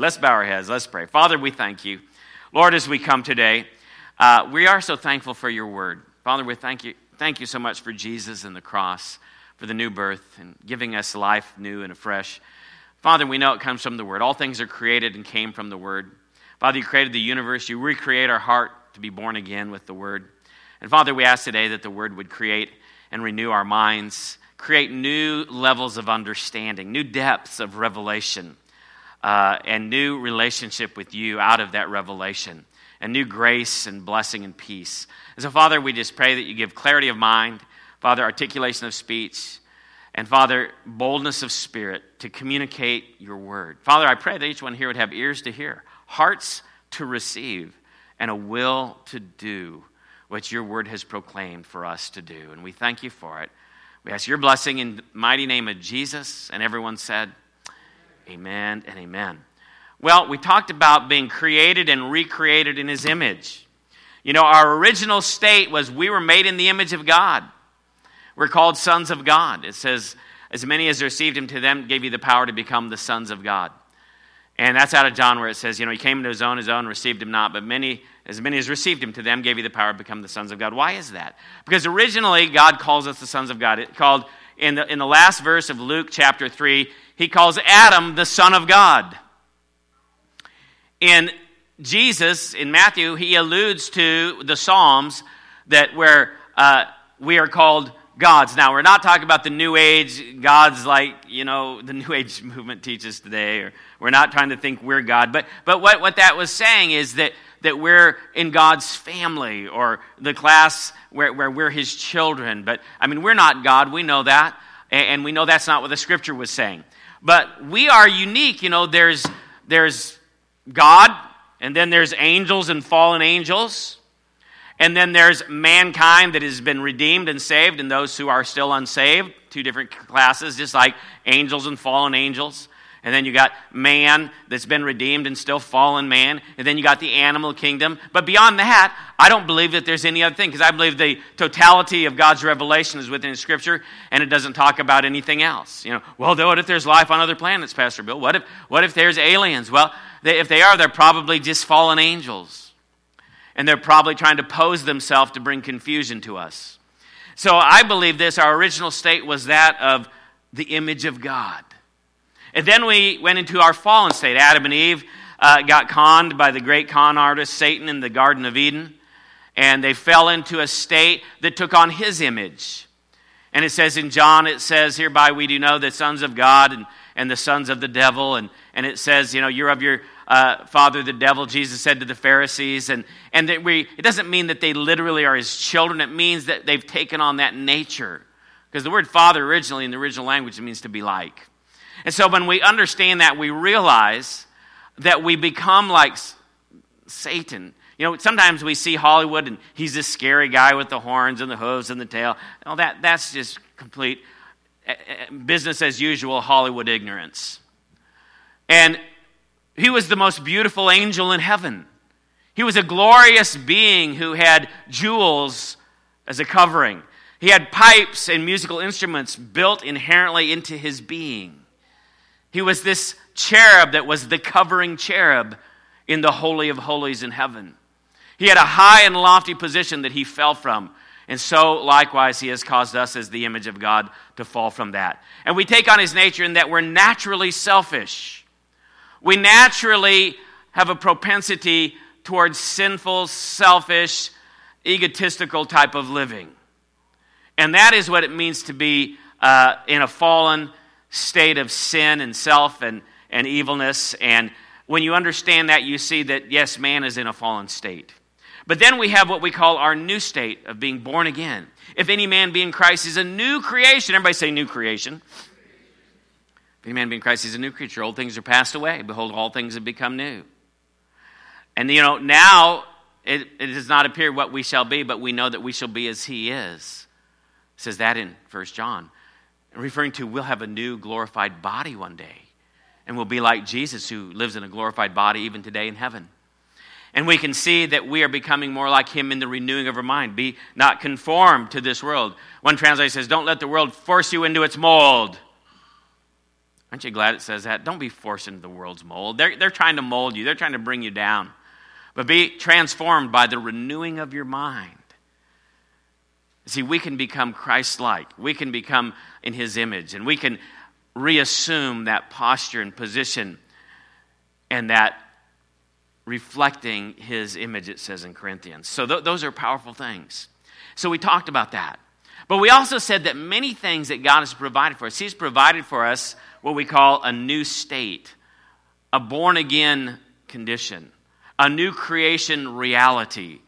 Let's bow our heads. Let's pray. Father, we thank you. Lord, as we come today, uh, we are so thankful for your word. Father, we thank you, thank you so much for Jesus and the cross, for the new birth, and giving us life new and afresh. Father, we know it comes from the word. All things are created and came from the word. Father, you created the universe. You recreate our heart to be born again with the word. And Father, we ask today that the word would create and renew our minds, create new levels of understanding, new depths of revelation uh, and new relationship with you out of that revelation, and new grace and blessing and peace. And so, Father, we just pray that you give clarity of mind, Father, articulation of speech, and Father, boldness of spirit to communicate your word. Father, I pray that each one here would have ears to hear, hearts to receive, and a will to do what your word has proclaimed for us to do. And we thank you for it. We ask your blessing in the mighty name of Jesus. And everyone said, Amen and amen. Well, we talked about being created and recreated in his image. You know, our original state was we were made in the image of God. We're called sons of God. It says, as many as received him to them gave you the power to become the sons of God. And that's out of John where it says, you know, he came into his own, his own received him not, but many, as many as received him to them gave you the power to become the sons of God. Why is that? Because originally God calls us the sons of God. It called in the, in the last verse of Luke chapter 3, he calls Adam the Son of God. In Jesus, in Matthew, he alludes to the Psalms that where uh, we are called gods. Now, we're not talking about the New Age gods like, you know, the New Age movement teaches today, or we're not trying to think we're God. But, but what, what that was saying is that, that we're in God's family, or the class where, where we're his children. But, I mean, we're not God, we know that, and we know that's not what the scripture was saying. But we are unique. You know, there's, there's God, and then there's angels and fallen angels. And then there's mankind that has been redeemed and saved, and those who are still unsaved. Two different classes, just like angels and fallen angels. And then you got man that's been redeemed and still fallen man. And then you got the animal kingdom. But beyond that, I don't believe that there's any other thing because I believe the totality of God's revelation is within Scripture and it doesn't talk about anything else. You know, well, what if there's life on other planets, Pastor Bill? What if, what if there's aliens? Well, they, if they are, they're probably just fallen angels. And they're probably trying to pose themselves to bring confusion to us. So I believe this our original state was that of the image of God. And then we went into our fallen state. Adam and Eve uh, got conned by the great con artist Satan in the Garden of Eden, and they fell into a state that took on his image. And it says in John, it says, Hereby we do know the sons of God and, and the sons of the devil. And, and it says, you know, you're of your uh, father, the devil, Jesus said to the Pharisees. And, and that we, it doesn't mean that they literally are his children, it means that they've taken on that nature. Because the word father originally in the original language means to be like. And so when we understand that, we realize that we become like Satan. You know, sometimes we see Hollywood and he's this scary guy with the horns and the hooves and the tail. No, that, that's just complete eh, eh, business as usual Hollywood ignorance. And he was the most beautiful angel in heaven. He was a glorious being who had jewels as a covering. He had pipes and musical instruments built inherently into his being. He was this cherub that was the covering cherub in the Holy of Holies in heaven. He had a high and lofty position that he fell from. And so, likewise, he has caused us as the image of God to fall from that. And we take on his nature in that we're naturally selfish. We naturally have a propensity towards sinful, selfish, egotistical type of living. And that is what it means to be uh, in a fallen, state of sin and self and, and evilness. And when you understand that, you see that, yes, man is in a fallen state. But then we have what we call our new state of being born again. If any man be in Christ, is a new creation. Everybody say new creation. If any man be in Christ, he's a new creature. Old things are passed away. Behold, all things have become new. And, you know, now it, it does not appear what we shall be, but we know that we shall be as he is. It says that in First John referring to we'll have a new glorified body one day. And we'll be like Jesus, who lives in a glorified body even today in heaven. And we can see that we are becoming more like him in the renewing of our mind. Be not conformed to this world. One translation says, Don't let the world force you into its mold. Aren't you glad it says that? Don't be forced into the world's mold. They're, they're trying to mold you, they're trying to bring you down. But be transformed by the renewing of your mind. See, we can become Christ like. We can become in His image, and we can reassume that posture and position and that reflecting His image, it says in Corinthians. So, th- those are powerful things. So, we talked about that. But we also said that many things that God has provided for us, He's provided for us what we call a new state, a born again condition, a new creation reality.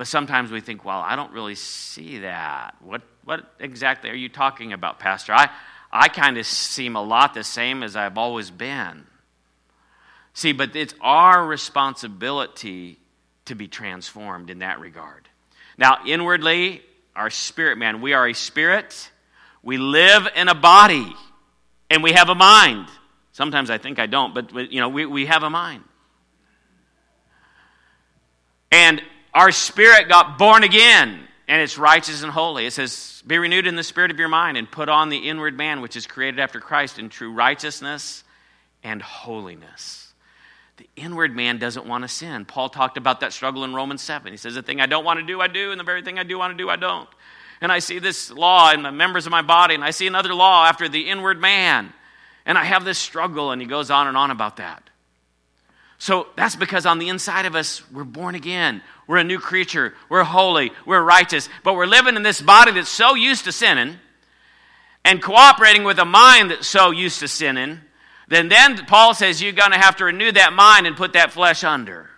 But sometimes we think, well, I don't really see that. What, what exactly are you talking about, Pastor? I, I kind of seem a lot the same as I've always been. See, but it's our responsibility to be transformed in that regard. Now, inwardly, our spirit man, we are a spirit, we live in a body and we have a mind. Sometimes I think I don't, but you know, we, we have a mind. And our spirit got born again, and it's righteous and holy. It says, Be renewed in the spirit of your mind and put on the inward man, which is created after Christ in true righteousness and holiness. The inward man doesn't want to sin. Paul talked about that struggle in Romans 7. He says, The thing I don't want to do, I do, and the very thing I do want to do, I don't and I see this law in the members of my body, and I see another law after the inward man, and I have this struggle, and he goes on and on about that. So that's because on the inside of us, we're born again. We're a new creature. We're holy. We're righteous. But we're living in this body that's so used to sinning and cooperating with a mind that's so used to sinning. Then, then Paul says you're going to have to renew that mind and put that flesh under.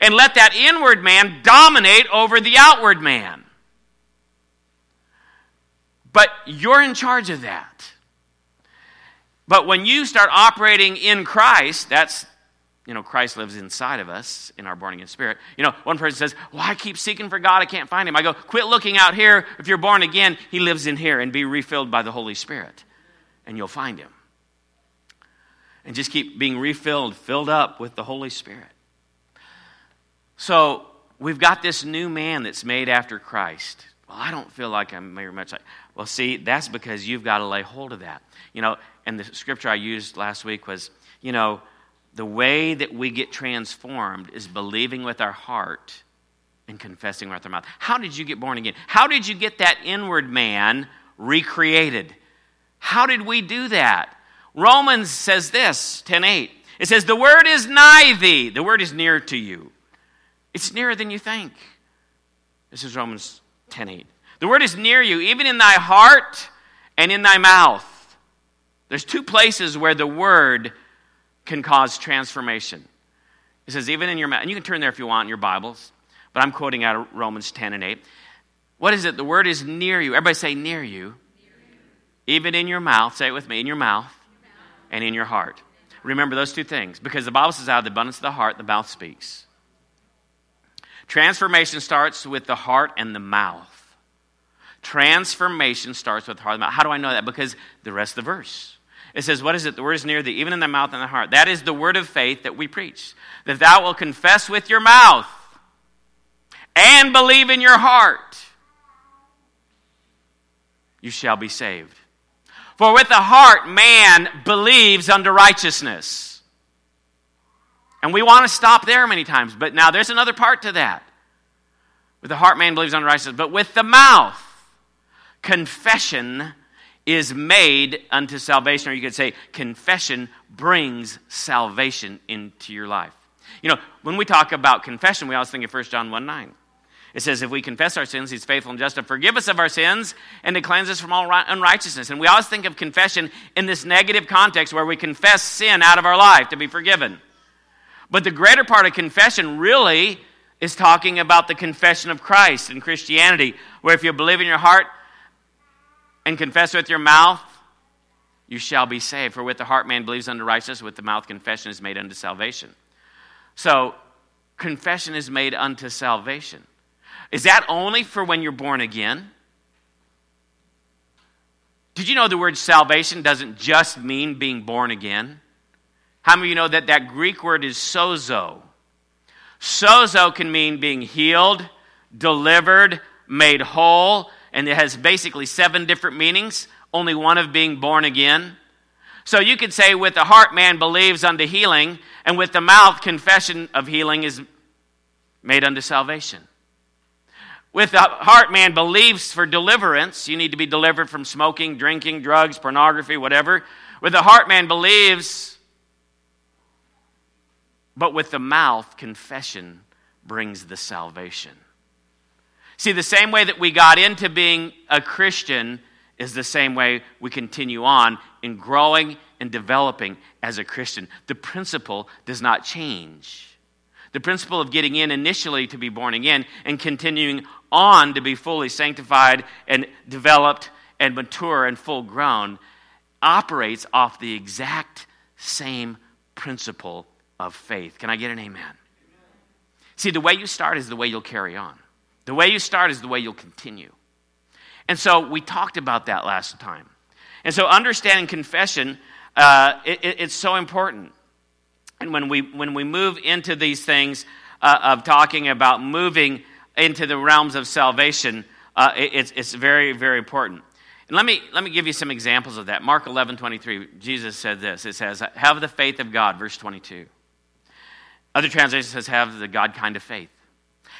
And let that inward man dominate over the outward man. But you're in charge of that. But when you start operating in Christ, that's, you know, Christ lives inside of us in our born again spirit. You know, one person says, Well, I keep seeking for God, I can't find him. I go, Quit looking out here. If you're born again, he lives in here and be refilled by the Holy Spirit, and you'll find him. And just keep being refilled, filled up with the Holy Spirit. So we've got this new man that's made after Christ. Well, I don't feel like I'm very much like. Well, see, that's because you've got to lay hold of that. You know, and the scripture I used last week was, you know, the way that we get transformed is believing with our heart and confessing with our mouth. How did you get born again? How did you get that inward man recreated? How did we do that? Romans says this, 10:8. It says the word is nigh thee. The word is near to you. It's nearer than you think. This is Romans 10:8. The word is near you, even in thy heart and in thy mouth. There's two places where the word can cause transformation. It says, even in your mouth, and you can turn there if you want in your Bibles, but I'm quoting out of Romans 10 and 8. What is it? The word is near you. Everybody say, near you. Near you. Even in your mouth, say it with me, in your mouth, your mouth. and in your heart. Remember those two things because the Bible says, out of the abundance of the heart, the mouth speaks. Transformation starts with the heart and the mouth. Transformation starts with the heart. And the mouth. How do I know that? Because the rest of the verse. It says, What is it? The word is near thee, even in the mouth and the heart. That is the word of faith that we preach. That thou wilt confess with your mouth and believe in your heart, you shall be saved. For with the heart man believes unto righteousness. And we want to stop there many times, but now there's another part to that. With the heart man believes unto righteousness, but with the mouth confession is made unto salvation, or you could say confession brings salvation into your life. You know, when we talk about confession, we always think of 1 John 1 9. It says, if we confess our sins, he's faithful and just to forgive us of our sins and to cleanse us from all unrighteousness. And we always think of confession in this negative context where we confess sin out of our life to be forgiven. But the greater part of confession really is talking about the confession of Christ in Christianity, where if you believe in your heart and confess with your mouth, you shall be saved. For with the heart man believes unto righteousness, with the mouth confession is made unto salvation. So, confession is made unto salvation. Is that only for when you're born again? Did you know the word salvation doesn't just mean being born again? How many of you know that that Greek word is sozo? Sozo can mean being healed, delivered, made whole, and it has basically seven different meanings, only one of being born again. So you could say, with the heart man believes unto healing, and with the mouth confession of healing is made unto salvation. With the heart man believes for deliverance, you need to be delivered from smoking, drinking, drugs, pornography, whatever. With the heart man believes, but with the mouth confession brings the salvation. See, the same way that we got into being a Christian is the same way we continue on in growing and developing as a Christian. The principle does not change. The principle of getting in initially to be born again and continuing on to be fully sanctified and developed and mature and full grown operates off the exact same principle of faith. Can I get an amen? See, the way you start is the way you'll carry on. The way you start is the way you'll continue. And so we talked about that last time. And so understanding confession, uh, it, it, it's so important. And when we, when we move into these things uh, of talking about moving into the realms of salvation, uh, it, it's, it's very, very important. And let me, let me give you some examples of that. Mark 11, 23, Jesus said this. It says, Have the faith of God, verse 22. Other translations says, Have the God kind of faith.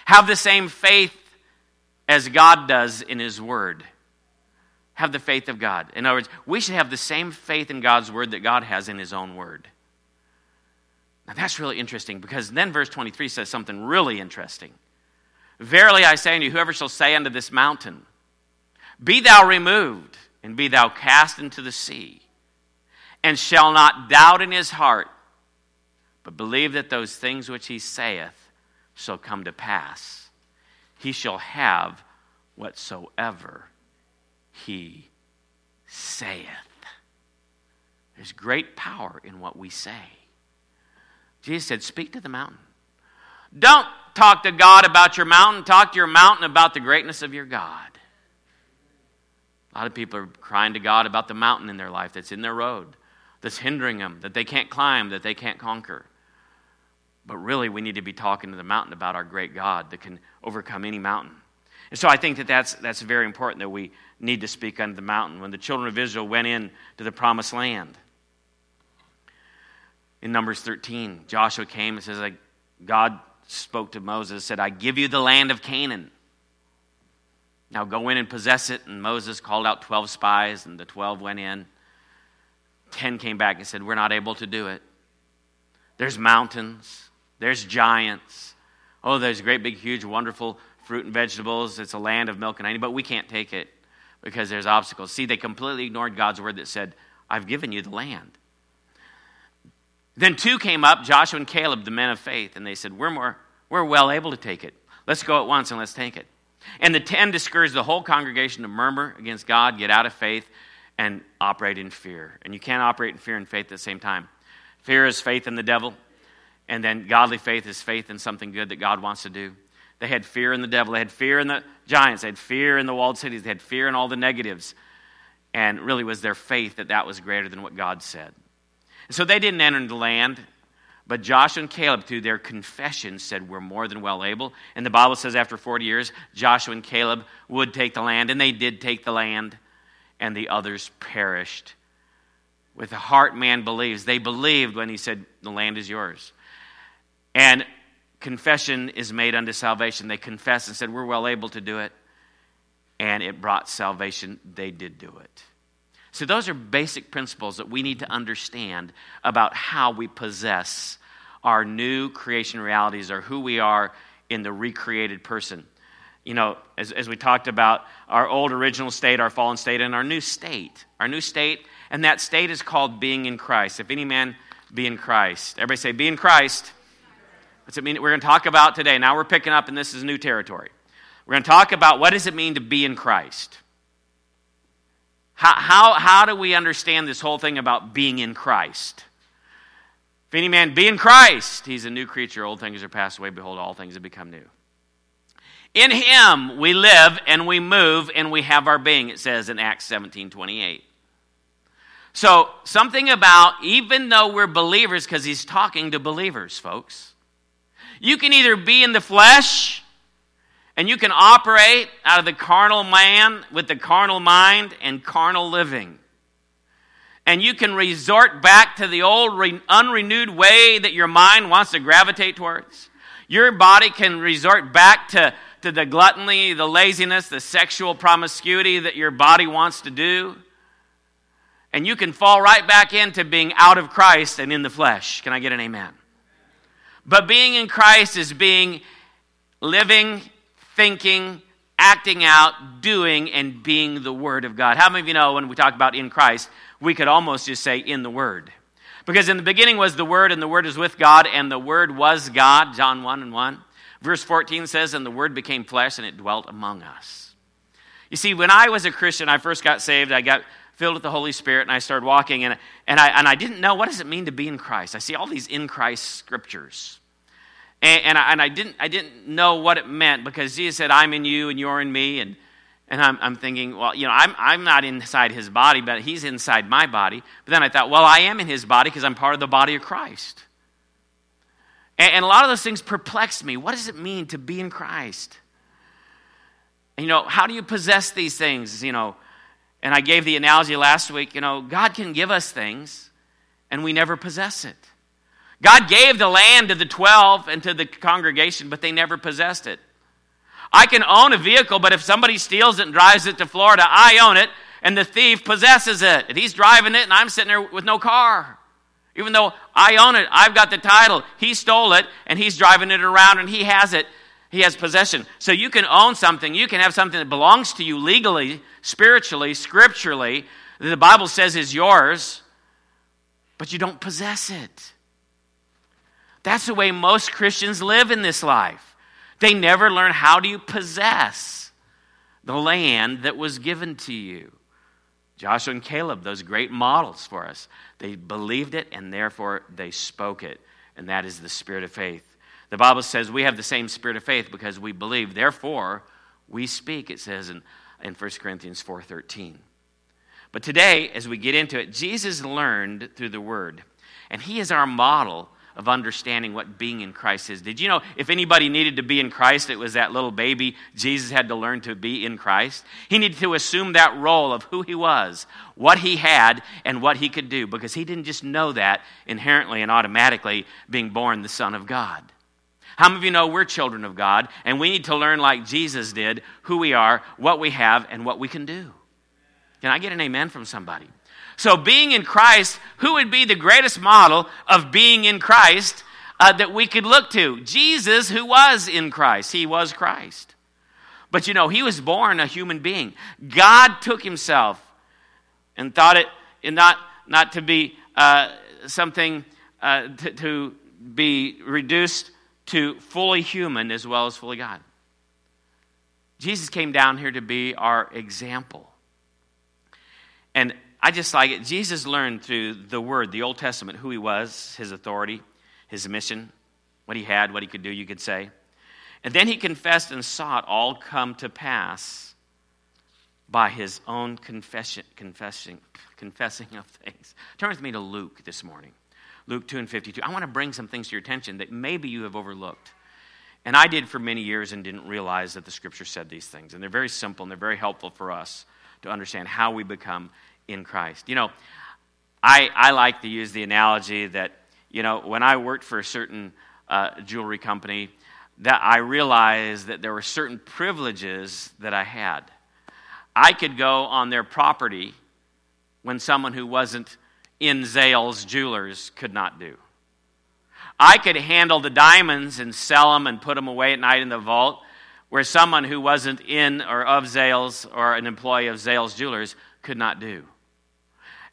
Have the same faith as God does in His Word. Have the faith of God. In other words, we should have the same faith in God's Word that God has in His own Word. Now that's really interesting because then verse 23 says something really interesting. Verily I say unto you, whoever shall say unto this mountain, Be thou removed, and be thou cast into the sea, and shall not doubt in his heart, but believe that those things which he saith shall come to pass he shall have whatsoever he saith. There's great power in what we say. Jesus said, Speak to the mountain. Don't talk to God about your mountain, talk to your mountain about the greatness of your God. A lot of people are crying to God about the mountain in their life that's in their road, that's hindering them, that they can't climb, that they can't conquer. But really, we need to be talking to the mountain about our great God that can overcome any mountain. And so I think that that's, that's very important that we need to speak unto the mountain. When the children of Israel went in to the promised land, in Numbers 13, Joshua came and says, God spoke to Moses, said, I give you the land of Canaan. Now go in and possess it. And Moses called out 12 spies, and the 12 went in. 10 came back and said, We're not able to do it. There's mountains, there's giants. Oh, there's great, big, huge, wonderful fruit and vegetables. It's a land of milk and honey, but we can't take it because there's obstacles. See, they completely ignored God's word that said, I've given you the land. Then two came up, Joshua and Caleb, the men of faith, and they said, We're, more, we're well able to take it. Let's go at once and let's take it. And the ten discouraged the whole congregation to murmur against God, get out of faith, and operate in fear. And you can't operate in fear and faith at the same time. Fear is faith in the devil, and then godly faith is faith in something good that God wants to do. They had fear in the devil. They had fear in the giants. They had fear in the walled cities. They had fear in all the negatives. And really was their faith that that was greater than what God said. And so they didn't enter the land. But Joshua and Caleb, through their confession, said, We're more than well able. And the Bible says after 40 years, Joshua and Caleb would take the land. And they did take the land. And the others perished. With the heart, man believes. They believed when he said, The land is yours. And confession is made unto salvation. They confessed and said, We're well able to do it. And it brought salvation. They did do it. So, those are basic principles that we need to understand about how we possess our new creation realities or who we are in the recreated person. You know, as, as we talked about our old original state, our fallen state, and our new state. Our new state, and that state is called being in Christ. If any man be in Christ. Everybody say, be in Christ. What's it mean? We're going to talk about today. Now we're picking up, and this is new territory. We're going to talk about what does it mean to be in Christ. How, how, how do we understand this whole thing about being in Christ? If any man be in Christ, he's a new creature. Old things are passed away. Behold, all things have become new. In him we live and we move and we have our being, it says in Acts 17 28. So, something about, even though we're believers, because he's talking to believers, folks, you can either be in the flesh and you can operate out of the carnal man with the carnal mind and carnal living. and you can resort back to the old re- unrenewed way that your mind wants to gravitate towards. Your body can resort back to, to the gluttony, the laziness, the sexual promiscuity that your body wants to do. And you can fall right back into being out of Christ and in the flesh. Can I get an amen? But being in Christ is being living, thinking, acting out, doing, and being the Word of God. How many of you know when we talk about in Christ, we could almost just say in the Word? Because in the beginning was the Word, and the Word is with God, and the Word was God, John 1 and 1. Verse 14 says, And the Word became flesh, and it dwelt among us. You see, when I was a Christian, I first got saved, I got filled with the Holy Spirit, and I started walking, and, and, I, and I didn't know what does it mean to be in Christ. I see all these in Christ scriptures. And, and, I, and I, didn't, I didn't know what it meant because Jesus said, I'm in you and you're in me. And, and I'm, I'm thinking, well, you know, I'm, I'm not inside his body, but he's inside my body. But then I thought, well, I am in his body because I'm part of the body of Christ. And, and a lot of those things perplex me. What does it mean to be in Christ? And, you know, how do you possess these things? You know, and I gave the analogy last week, you know, God can give us things and we never possess it. God gave the land to the 12 and to the congregation, but they never possessed it. I can own a vehicle, but if somebody steals it and drives it to Florida, I own it, and the thief possesses it. And he's driving it, and I'm sitting there with no car. Even though I own it, I've got the title. He stole it, and he's driving it around, and he has it. He has possession. So you can own something. You can have something that belongs to you legally, spiritually, scripturally, that the Bible says is yours, but you don't possess it. That's the way most Christians live in this life. They never learn how do you possess the land that was given to you. Joshua and Caleb, those great models for us. They believed it and therefore they spoke it. And that is the spirit of faith. The Bible says we have the same spirit of faith because we believe. Therefore, we speak, it says in, in 1 Corinthians 4.13. But today, as we get into it, Jesus learned through the Word. And He is our model of understanding what being in Christ is. Did you know if anybody needed to be in Christ, it was that little baby Jesus had to learn to be in Christ? He needed to assume that role of who he was, what he had, and what he could do because he didn't just know that inherently and automatically being born the Son of God. How many of you know we're children of God and we need to learn like Jesus did who we are, what we have, and what we can do? Can I get an amen from somebody? So, being in Christ, who would be the greatest model of being in Christ uh, that we could look to? Jesus, who was in Christ. He was Christ. But you know, he was born a human being. God took himself and thought it not, not to be uh, something uh, to, to be reduced to fully human as well as fully God. Jesus came down here to be our example. And I just like it. Jesus learned through the Word, the Old Testament, who he was, his authority, his mission, what he had, what he could do, you could say. And then he confessed and saw it all come to pass by his own confession, confessing, confessing of things. Turn with me to Luke this morning. Luke 2 and 52. I want to bring some things to your attention that maybe you have overlooked. And I did for many years and didn't realize that the scripture said these things. And they're very simple and they're very helpful for us to understand how we become in Christ. You know, I, I like to use the analogy that, you know, when I worked for a certain uh, jewelry company, that I realized that there were certain privileges that I had. I could go on their property when someone who wasn't in Zales Jewelers could not do. I could handle the diamonds and sell them and put them away at night in the vault, where someone who wasn't in or of Zales or an employee of Zales Jewelers could not do.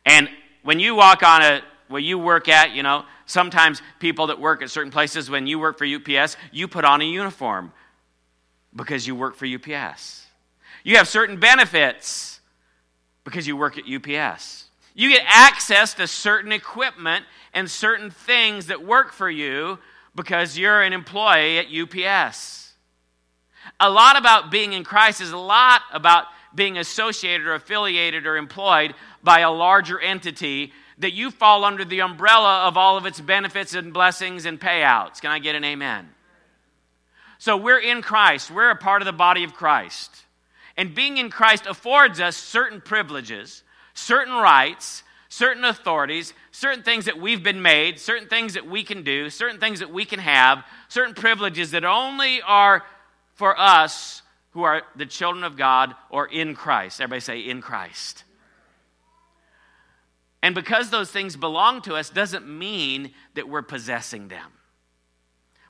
And when you walk on a, where you work at, you know, sometimes people that work at certain places, when you work for UPS, you put on a uniform because you work for UPS. You have certain benefits because you work at UPS. You get access to certain equipment and certain things that work for you because you're an employee at UPS. A lot about being in Christ is a lot about being associated or affiliated or employed by a larger entity that you fall under the umbrella of all of its benefits and blessings and payouts. Can I get an amen? So we're in Christ, we're a part of the body of Christ. And being in Christ affords us certain privileges, certain rights, certain authorities, certain things that we've been made, certain things that we can do, certain things that we can have, certain privileges that only are for us who are the children of God or in Christ. Everybody say, in Christ. And because those things belong to us doesn't mean that we're possessing them.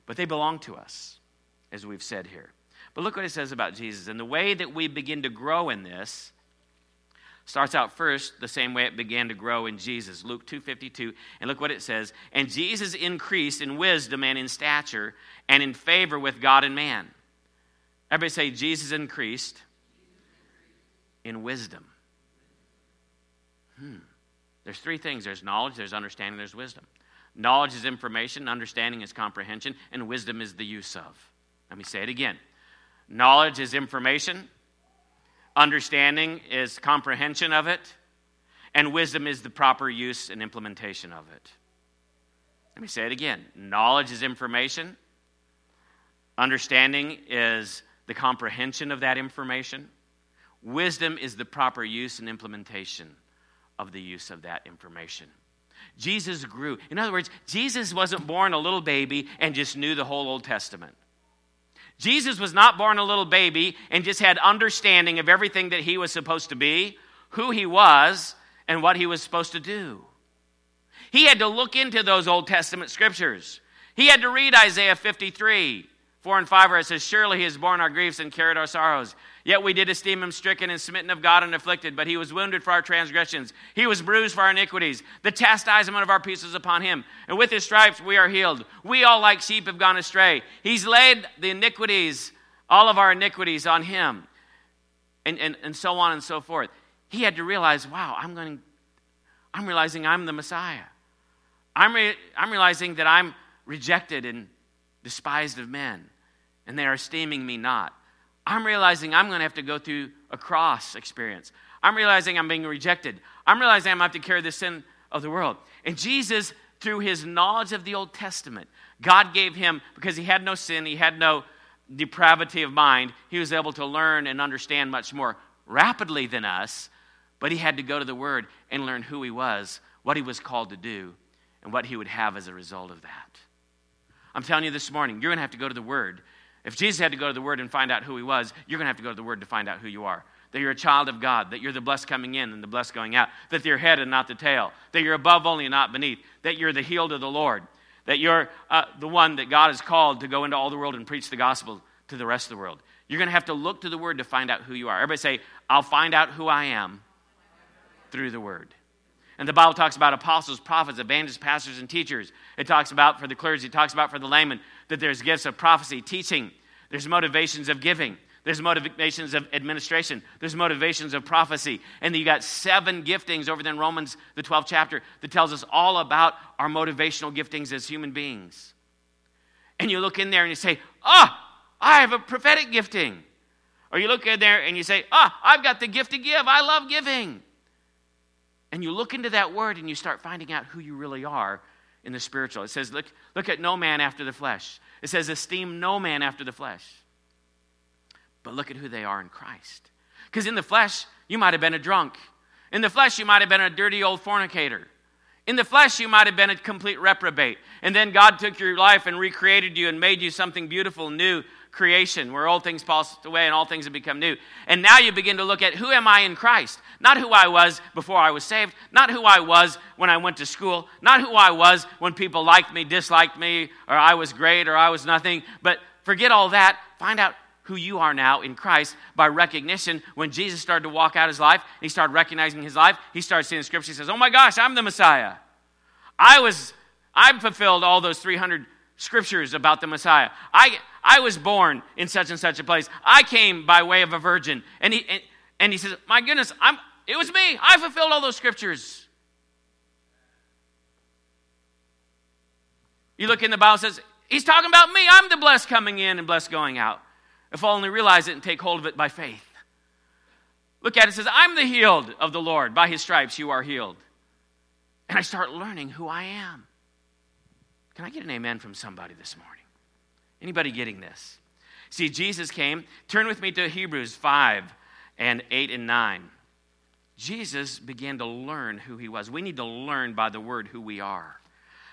But they belong to us, as we've said here. But look what it says about Jesus. And the way that we begin to grow in this starts out first the same way it began to grow in Jesus. Luke 2:52. And look what it says, "And Jesus increased in wisdom and in stature and in favor with God and man." Everybody say Jesus increased in wisdom. Hmm. There's three things there's knowledge, there's understanding, there's wisdom. Knowledge is information, understanding is comprehension, and wisdom is the use of. Let me say it again. Knowledge is information, understanding is comprehension of it, and wisdom is the proper use and implementation of it. Let me say it again. Knowledge is information, understanding is the comprehension of that information, wisdom is the proper use and implementation of the use of that information. Jesus grew. In other words, Jesus wasn't born a little baby and just knew the whole Old Testament. Jesus was not born a little baby and just had understanding of everything that he was supposed to be, who he was, and what he was supposed to do. He had to look into those Old Testament scriptures. He had to read Isaiah 53, 4 and 5, where it says, Surely he has borne our griefs and carried our sorrows. Yet we did esteem him stricken and smitten of God and afflicted, but he was wounded for our transgressions. He was bruised for our iniquities. The chastisement of our peace was upon him. And with his stripes we are healed. We all like sheep have gone astray. He's laid the iniquities, all of our iniquities on him. And, and, and so on and so forth. He had to realize, wow, I'm going I'm realizing I'm the Messiah. I'm, re- I'm realizing that I'm rejected and despised of men, and they are esteeming me not. I'm realizing I'm going to have to go through a cross experience. I'm realizing I'm being rejected. I'm realizing I'm going to have to carry the sin of the world. And Jesus, through his knowledge of the Old Testament, God gave him, because he had no sin, he had no depravity of mind, he was able to learn and understand much more rapidly than us. But he had to go to the Word and learn who he was, what he was called to do, and what he would have as a result of that. I'm telling you this morning, you're going to have to go to the Word if Jesus had to go to the Word and find out who he was, you're going to have to go to the Word to find out who you are. That you're a child of God, that you're the blessed coming in and the blessed going out, that you're head and not the tail, that you're above only and not beneath, that you're the healed of the Lord, that you're uh, the one that God has called to go into all the world and preach the gospel to the rest of the world. You're going to have to look to the Word to find out who you are. Everybody say, I'll find out who I am through the Word. And the Bible talks about apostles, prophets, evangelists, pastors, and teachers. It talks about for the clergy, it talks about for the layman, that there's gifts of prophecy, teaching, there's motivations of giving. There's motivations of administration. There's motivations of prophecy. And you got seven giftings over there in Romans, the 12th chapter, that tells us all about our motivational giftings as human beings. And you look in there and you say, Ah, oh, I have a prophetic gifting. Or you look in there and you say, Ah, oh, I've got the gift to give. I love giving. And you look into that word and you start finding out who you really are in the spiritual. It says, Look, look at no man after the flesh. It says, esteem no man after the flesh. But look at who they are in Christ. Because in the flesh, you might have been a drunk. In the flesh, you might have been a dirty old fornicator. In the flesh, you might have been a complete reprobate. And then God took your life and recreated you and made you something beautiful, new, creation where old things passed away and all things have become new. And now you begin to look at who am I in Christ? Not who I was before I was saved, not who I was when I went to school, not who I was when people liked me, disliked me, or I was great or I was nothing. But forget all that. Find out who you are now in Christ by recognition. When Jesus started to walk out his life, he started recognizing his life, he started seeing the scripture. He says, Oh my gosh, I'm the Messiah. I was, I fulfilled all those 300 scriptures about the Messiah. I, I was born in such and such a place. I came by way of a virgin. And he, and, and he says, My goodness, I'm, it was me. I fulfilled all those scriptures. You look in the Bible, says, He's talking about me. I'm the blessed coming in and blessed going out. If I only realize it and take hold of it by faith. Look at it, it says, I'm the healed of the Lord. By his stripes you are healed. And I start learning who I am. Can I get an amen from somebody this morning? Anybody getting this? See, Jesus came. Turn with me to Hebrews 5 and 8 and 9. Jesus began to learn who he was. We need to learn by the word who we are.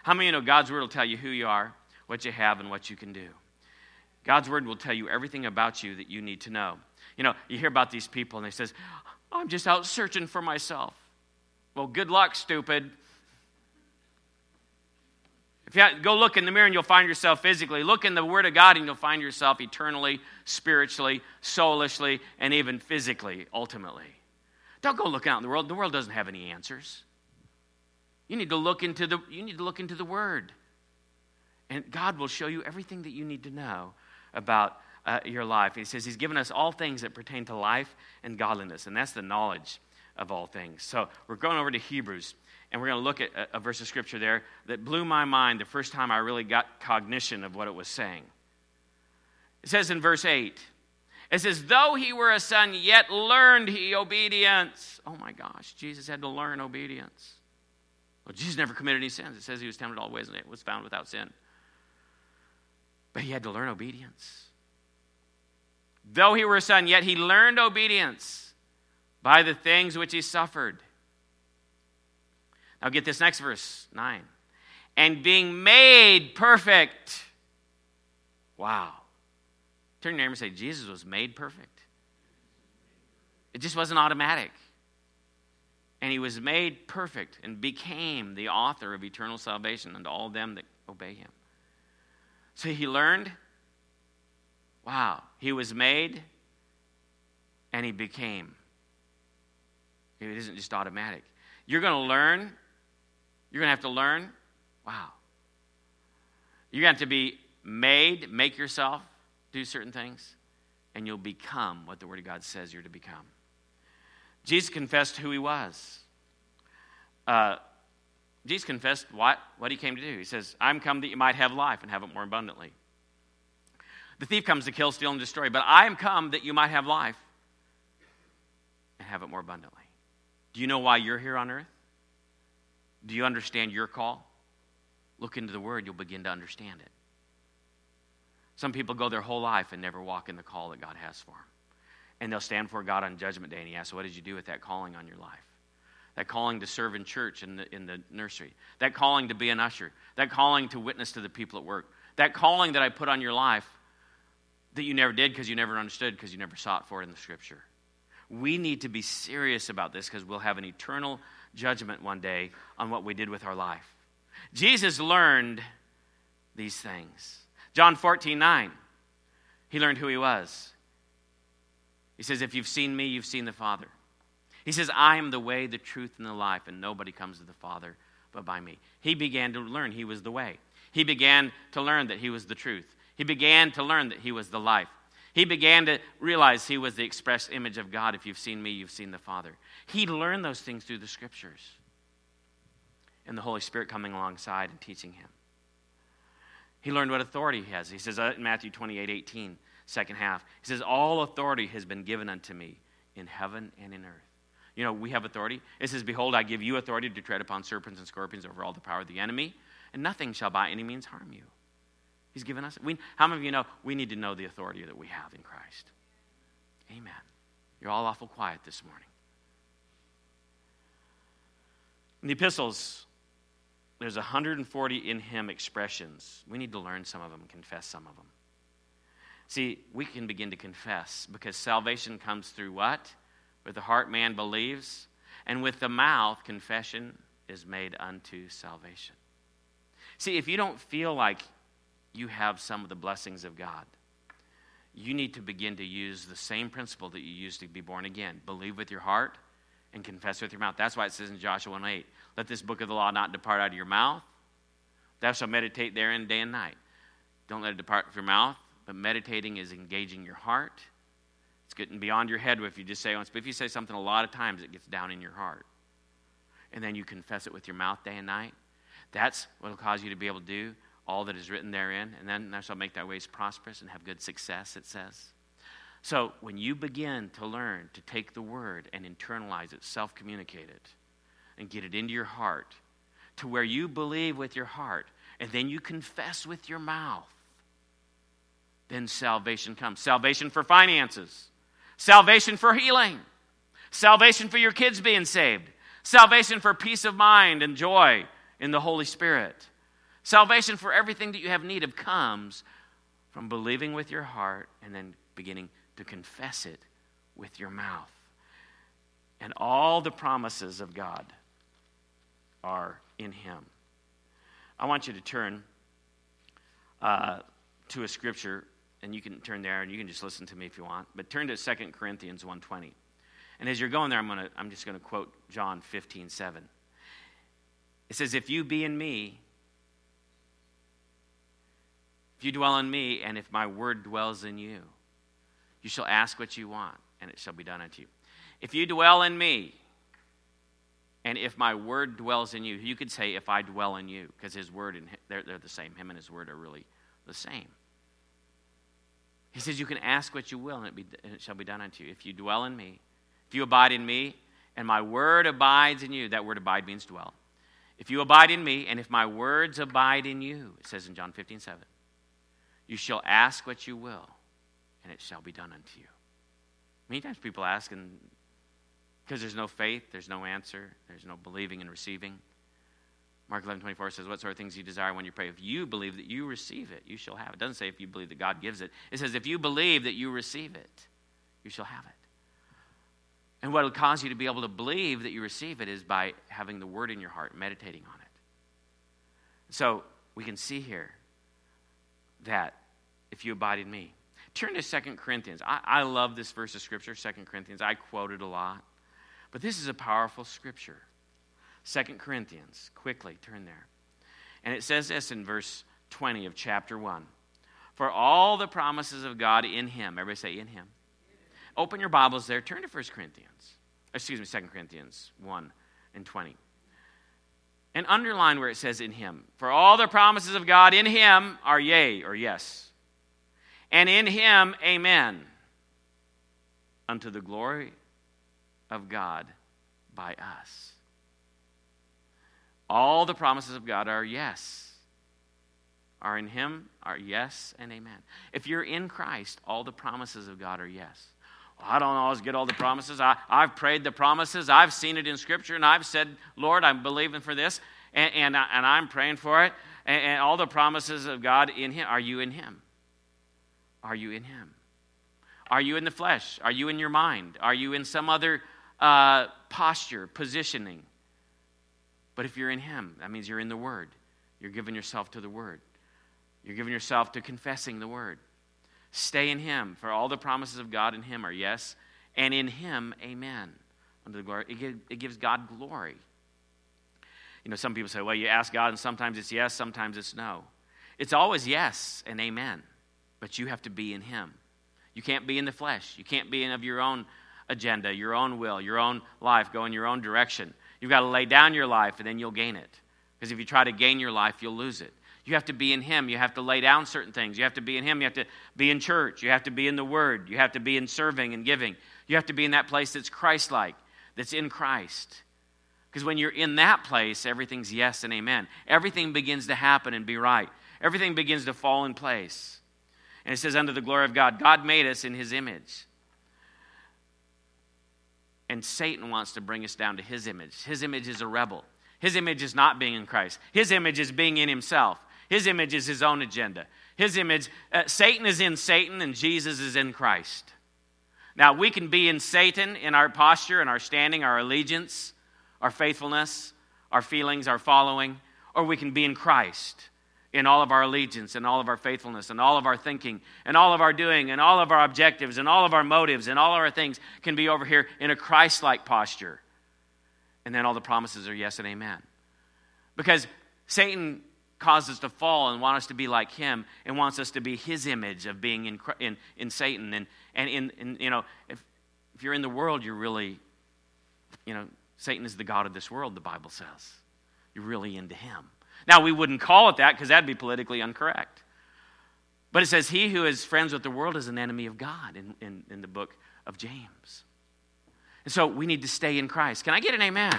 How many you know God's word will tell you who you are, what you have, and what you can do? God's word will tell you everything about you that you need to know. You know, you hear about these people and they says, I'm just out searching for myself. Well, good luck, stupid. If you go look in the mirror and you'll find yourself physically, look in the Word of God and you'll find yourself eternally, spiritually, soulishly, and even physically, ultimately. Don't go looking out in the world. The world doesn't have any answers. You need to look into the, you need to look into the Word. And God will show you everything that you need to know about uh, your life. He says He's given us all things that pertain to life and godliness, and that's the knowledge of all things. So we're going over to Hebrews, and we're going to look at a, verse of scripture there that blew my mind the first time I really got cognition of what it was saying. It says in verse 8, it says, Though he were a son, yet learned he obedience. Oh my gosh, Jesus had to learn obedience. Well, Jesus never committed any sins. It says he was tempted all ways and it was found without sin. But he had to learn obedience. Though he were a son, yet he learned obedience by the things which he suffered. Now get this next verse, 9. And being made perfect. Wow. Turn your neighbor and say, Jesus was made perfect. It just wasn't automatic. And he was made perfect and became the author of eternal salvation unto all them that obey him. So he learned. Wow. He was made and he became. It isn't just automatic. You're going to learn. You're going to have to learn. Wow. You're going to have to be made, make yourself do certain things, and you'll become what the Word of God says you're to become. Jesus confessed who he was. Uh, Jesus confessed what, what he came to do. He says, I'm come that you might have life and have it more abundantly. The thief comes to kill, steal, and destroy, but I am come that you might have life and have it more abundantly. Do you know why you're here on earth? Do you understand your call? Look into the Word, you'll begin to understand it. Some people go their whole life and never walk in the call that God has for them. And they'll stand before God on Judgment Day and He asks, What did you do with that calling on your life? That calling to serve in church in the, in the nursery, that calling to be an usher, that calling to witness to the people at work, that calling that I put on your life that you never did because you never understood because you never sought for it in the scripture. We need to be serious about this because we'll have an eternal judgment one day on what we did with our life. Jesus learned these things. John 14, 9. He learned who he was. He says, If you've seen me, you've seen the Father. He says, I am the way, the truth, and the life, and nobody comes to the Father but by me. He began to learn he was the way. He began to learn that he was the truth. He began to learn that he was the life. He began to realize he was the express image of God. If you've seen me, you've seen the Father. He learned those things through the scriptures and the Holy Spirit coming alongside and teaching him. He learned what authority he has. He says uh, in Matthew 28 18, second half, he says, All authority has been given unto me in heaven and in earth. You know, we have authority. It says, Behold, I give you authority to tread upon serpents and scorpions over all the power of the enemy, and nothing shall by any means harm you. He's given us. We, how many of you know we need to know the authority that we have in Christ? Amen. You're all awful quiet this morning. In the epistles, there's 140 in him expressions. We need to learn some of them, confess some of them. See, we can begin to confess because salvation comes through what? With the heart, man believes, and with the mouth, confession is made unto salvation. See, if you don't feel like you have some of the blessings of God, you need to begin to use the same principle that you used to be born again. Believe with your heart and confess with your mouth. That's why it says in Joshua 1 8, let this book of the law not depart out of your mouth. Thou shalt meditate therein day and night. Don't let it depart from your mouth, but meditating is engaging your heart. It's getting beyond your head if you just say once, but if you say something a lot of times, it gets down in your heart. And then you confess it with your mouth day and night. That's what will cause you to be able to do all that is written therein. And then thou shalt make thy ways prosperous and have good success, it says. So when you begin to learn to take the word and internalize it, self communicate it, and get it into your heart to where you believe with your heart and then you confess with your mouth, then salvation comes. Salvation for finances, salvation for healing, salvation for your kids being saved, salvation for peace of mind and joy in the Holy Spirit. Salvation for everything that you have need of comes from believing with your heart and then beginning to confess it with your mouth. And all the promises of God are in Him. I want you to turn uh, to a scripture, and you can turn there and you can just listen to me if you want. But turn to 2 Corinthians 1.20. And as you're going there, I'm, gonna, I'm just going to quote John 15, 7. It says, If you be in me, if you dwell in me, and if my word dwells in you, you shall ask what you want, and it shall be done unto you. If you dwell in me, and if my word dwells in you, you could say, if I dwell in you, because his word and they're, they're the same. Him and his word are really the same. He says, You can ask what you will, and it, be, and it shall be done unto you. If you dwell in me, if you abide in me, and my word abides in you, that word abide means dwell. If you abide in me, and if my words abide in you, it says in John 15, 7, you shall ask what you will, and it shall be done unto you. Many times people ask, and because there's no faith, there's no answer, there's no believing and receiving. Mark 11, 24 says, What sort of things you desire when you pray? If you believe that you receive it, you shall have it. It doesn't say if you believe that God gives it. It says, If you believe that you receive it, you shall have it. And what will cause you to be able to believe that you receive it is by having the word in your heart, meditating on it. So we can see here that if you abide in me, turn to Second Corinthians. I, I love this verse of Scripture, Second Corinthians. I quote it a lot. But this is a powerful Scripture. Second Corinthians, quickly turn there. And it says this in verse 20 of chapter 1 For all the promises of God in Him, everybody say in Him. Open your Bibles there, turn to 1 Corinthians, excuse me, 2 Corinthians 1 and 20. And underline where it says in Him. For all the promises of God in Him are yea or yes. And in Him, amen. Unto the glory of God by us. All the promises of God are yes. Are in Him, are yes and amen. If you're in Christ, all the promises of God are yes. I don't always get all the promises. I, I've prayed the promises. I've seen it in Scripture, and I've said, Lord, I'm believing for this, and, and, and I'm praying for it. And, and all the promises of God in Him. Are you in Him? Are you in Him? Are you in the flesh? Are you in your mind? Are you in some other uh, posture, positioning? But if you're in Him, that means you're in the Word. You're giving yourself to the Word. You're giving yourself to confessing the Word. Stay in Him, for all the promises of God in Him are yes, and in Him, amen. Under the glory, it gives God glory. You know, some people say, well, you ask God, and sometimes it's yes, sometimes it's no. It's always yes and amen, but you have to be in Him. You can't be in the flesh. You can't be in of your own agenda, your own will, your own life, go in your own direction. You've got to lay down your life and then you'll gain it. Because if you try to gain your life, you'll lose it. You have to be in Him. You have to lay down certain things. You have to be in Him. You have to be in church. You have to be in the Word. You have to be in serving and giving. You have to be in that place that's Christ like, that's in Christ. Because when you're in that place, everything's yes and amen. Everything begins to happen and be right. Everything begins to fall in place. And it says, under the glory of God, God made us in His image. And Satan wants to bring us down to his image. His image is a rebel. His image is not being in Christ. His image is being in himself. His image is his own agenda. His image, uh, Satan is in Satan and Jesus is in Christ. Now, we can be in Satan in our posture and our standing, our allegiance, our faithfulness, our feelings, our following, or we can be in Christ in all of our allegiance and all of our faithfulness and all of our thinking and all of our doing and all of our objectives and all of our motives and all of our things can be over here in a Christ like posture. And then all the promises are yes and amen. Because Satan caused us to fall and want us to be like him and wants us to be his image of being in, in, in Satan. And, and in, in, you know, if, if you're in the world, you're really, you know, Satan is the God of this world, the Bible says. You're really into him. Now, we wouldn't call it that because that'd be politically incorrect. But it says, He who is friends with the world is an enemy of God in, in, in the book of James. And so we need to stay in Christ. Can I get an amen?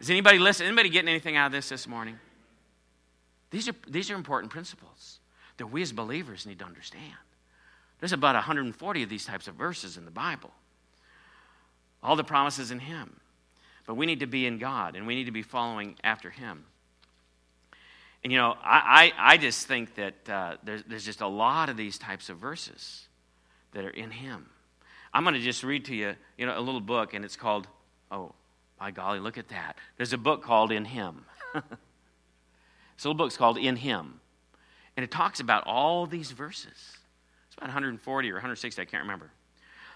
Is anybody listening? Anybody getting anything out of this this morning? These are, these are important principles that we as believers need to understand. There's about 140 of these types of verses in the Bible. All the promises in Him. But we need to be in God and we need to be following after Him. And you know, I, I, I just think that uh, there's, there's just a lot of these types of verses that are in Him. I'm going to just read to you, you know, a little book, and it's called, oh, by golly, look at that. There's a book called In Him. this little book's called In Him. And it talks about all these verses. It's about 140 or 160, I can't remember.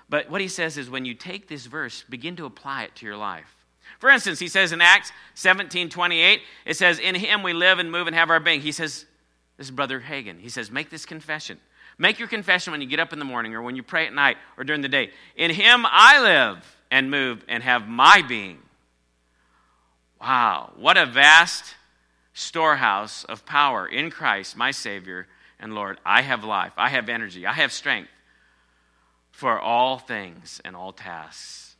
But what he says is when you take this verse, begin to apply it to your life. For instance, he says in Acts 17 28, it says, In him we live and move and have our being. He says, This is Brother Hagin. He says, Make this confession. Make your confession when you get up in the morning or when you pray at night or during the day. In him I live and move and have my being. Wow, what a vast storehouse of power in Christ, my Savior and Lord. I have life, I have energy, I have strength for all things and all tasks.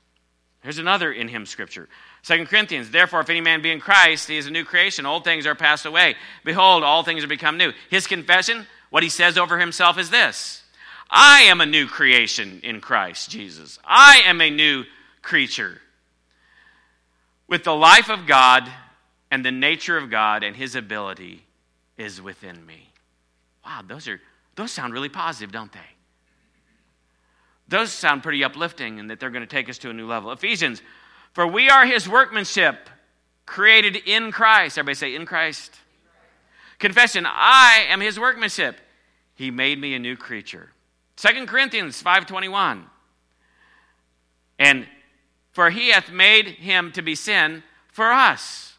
Here's another in him scripture. 2 Corinthians, therefore, if any man be in Christ, he is a new creation. Old things are passed away. Behold, all things are become new. His confession, what he says over himself is this I am a new creation in Christ Jesus. I am a new creature. With the life of God and the nature of God and his ability is within me. Wow, those are those sound really positive, don't they? Those sound pretty uplifting and that they're going to take us to a new level. Ephesians, for we are his workmanship, created in Christ. Everybody say, in Christ. Confession, I am his workmanship. He made me a new creature. Second Corinthians 5.21. And for he hath made him to be sin for us,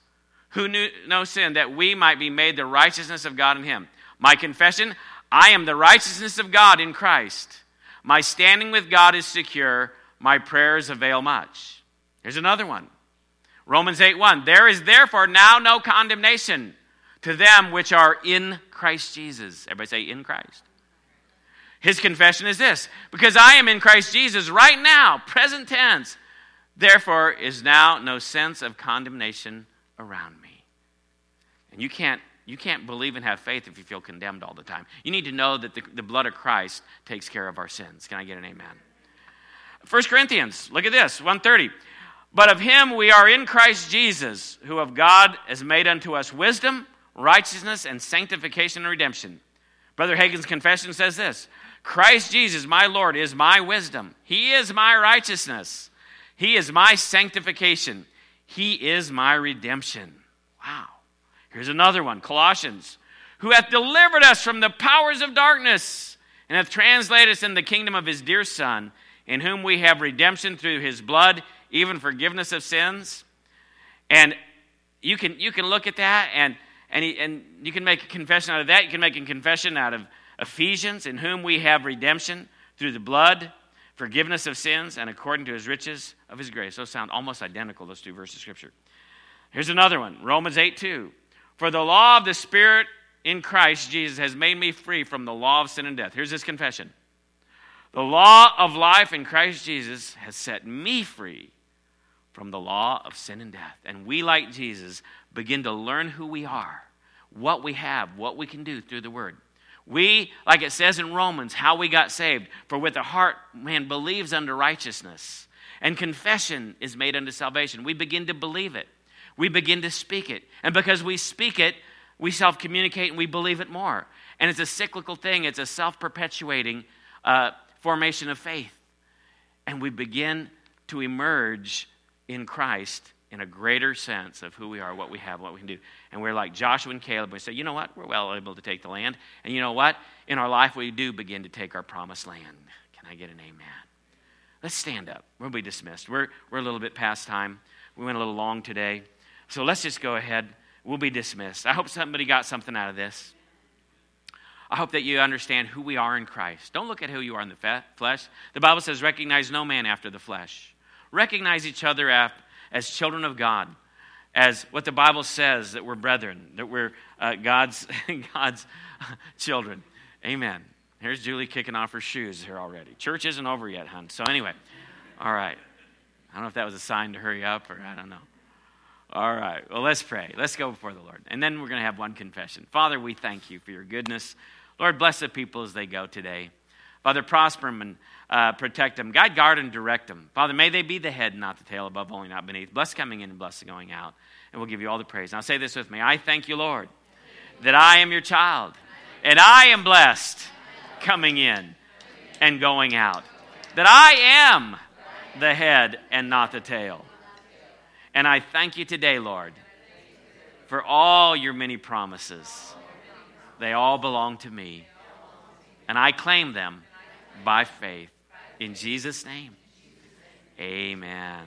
who knew no sin, that we might be made the righteousness of God in him. My confession, I am the righteousness of God in Christ. My standing with God is secure. My prayers avail much. Here's another one Romans 8 1. There is therefore now no condemnation to them which are in Christ Jesus. Everybody say, in Christ. His confession is this because I am in Christ Jesus right now, present tense. Therefore is now no sense of condemnation around me. And you can't you can't believe and have faith if you feel condemned all the time. You need to know that the, the blood of Christ takes care of our sins. Can I get an amen? 1 Corinthians, look at this, 130. But of him we are in Christ Jesus, who of God has made unto us wisdom, righteousness, and sanctification and redemption. Brother Hagin's confession says this Christ Jesus, my Lord, is my wisdom. He is my righteousness. He is my sanctification. He is my redemption. Wow. Here's another one Colossians, who hath delivered us from the powers of darkness and hath translated us in the kingdom of his dear Son, in whom we have redemption through his blood, even forgiveness of sins. And you can, you can look at that and, and, he, and you can make a confession out of that. You can make a confession out of Ephesians, in whom we have redemption through the blood, forgiveness of sins, and according to his riches of his grace. Those sound almost identical, those two verses of Scripture. Here's another one Romans 8 2. For the law of the Spirit in Christ Jesus has made me free from the law of sin and death. Here's his confession The law of life in Christ Jesus has set me free from the law of sin and death. And we, like Jesus, begin to learn who we are, what we have, what we can do through the Word. We, like it says in Romans, how we got saved. For with the heart man believes unto righteousness, and confession is made unto salvation. We begin to believe it we begin to speak it. And because we speak it, we self communicate and we believe it more. And it's a cyclical thing, it's a self perpetuating uh, formation of faith. And we begin to emerge in Christ in a greater sense of who we are, what we have, what we can do. And we're like Joshua and Caleb. We say, you know what? We're well able to take the land. And you know what? In our life, we do begin to take our promised land. Can I get an amen? Let's stand up. We'll be dismissed. We're, we're a little bit past time. We went a little long today. So let's just go ahead. We'll be dismissed. I hope somebody got something out of this. I hope that you understand who we are in Christ. Don't look at who you are in the flesh. The Bible says, recognize no man after the flesh. Recognize each other as children of God, as what the Bible says that we're brethren, that we're uh, God's, God's children. Amen. Here's Julie kicking off her shoes here already. Church isn't over yet, hon. So, anyway, all right. I don't know if that was a sign to hurry up or I don't know. All right. Well, let's pray. Let's go before the Lord. And then we're going to have one confession. Father, we thank you for your goodness. Lord, bless the people as they go today. Father, prosper them and uh, protect them. Guide, guard, and direct them. Father, may they be the head, not the tail, above only, not beneath. Bless coming in and bless going out. And we'll give you all the praise. Now say this with me I thank you, Lord, that I am your child, and I am blessed coming in and going out. That I am the head and not the tail. And I thank you today, Lord, for all your many promises. They all belong to me. And I claim them by faith. In Jesus' name, amen.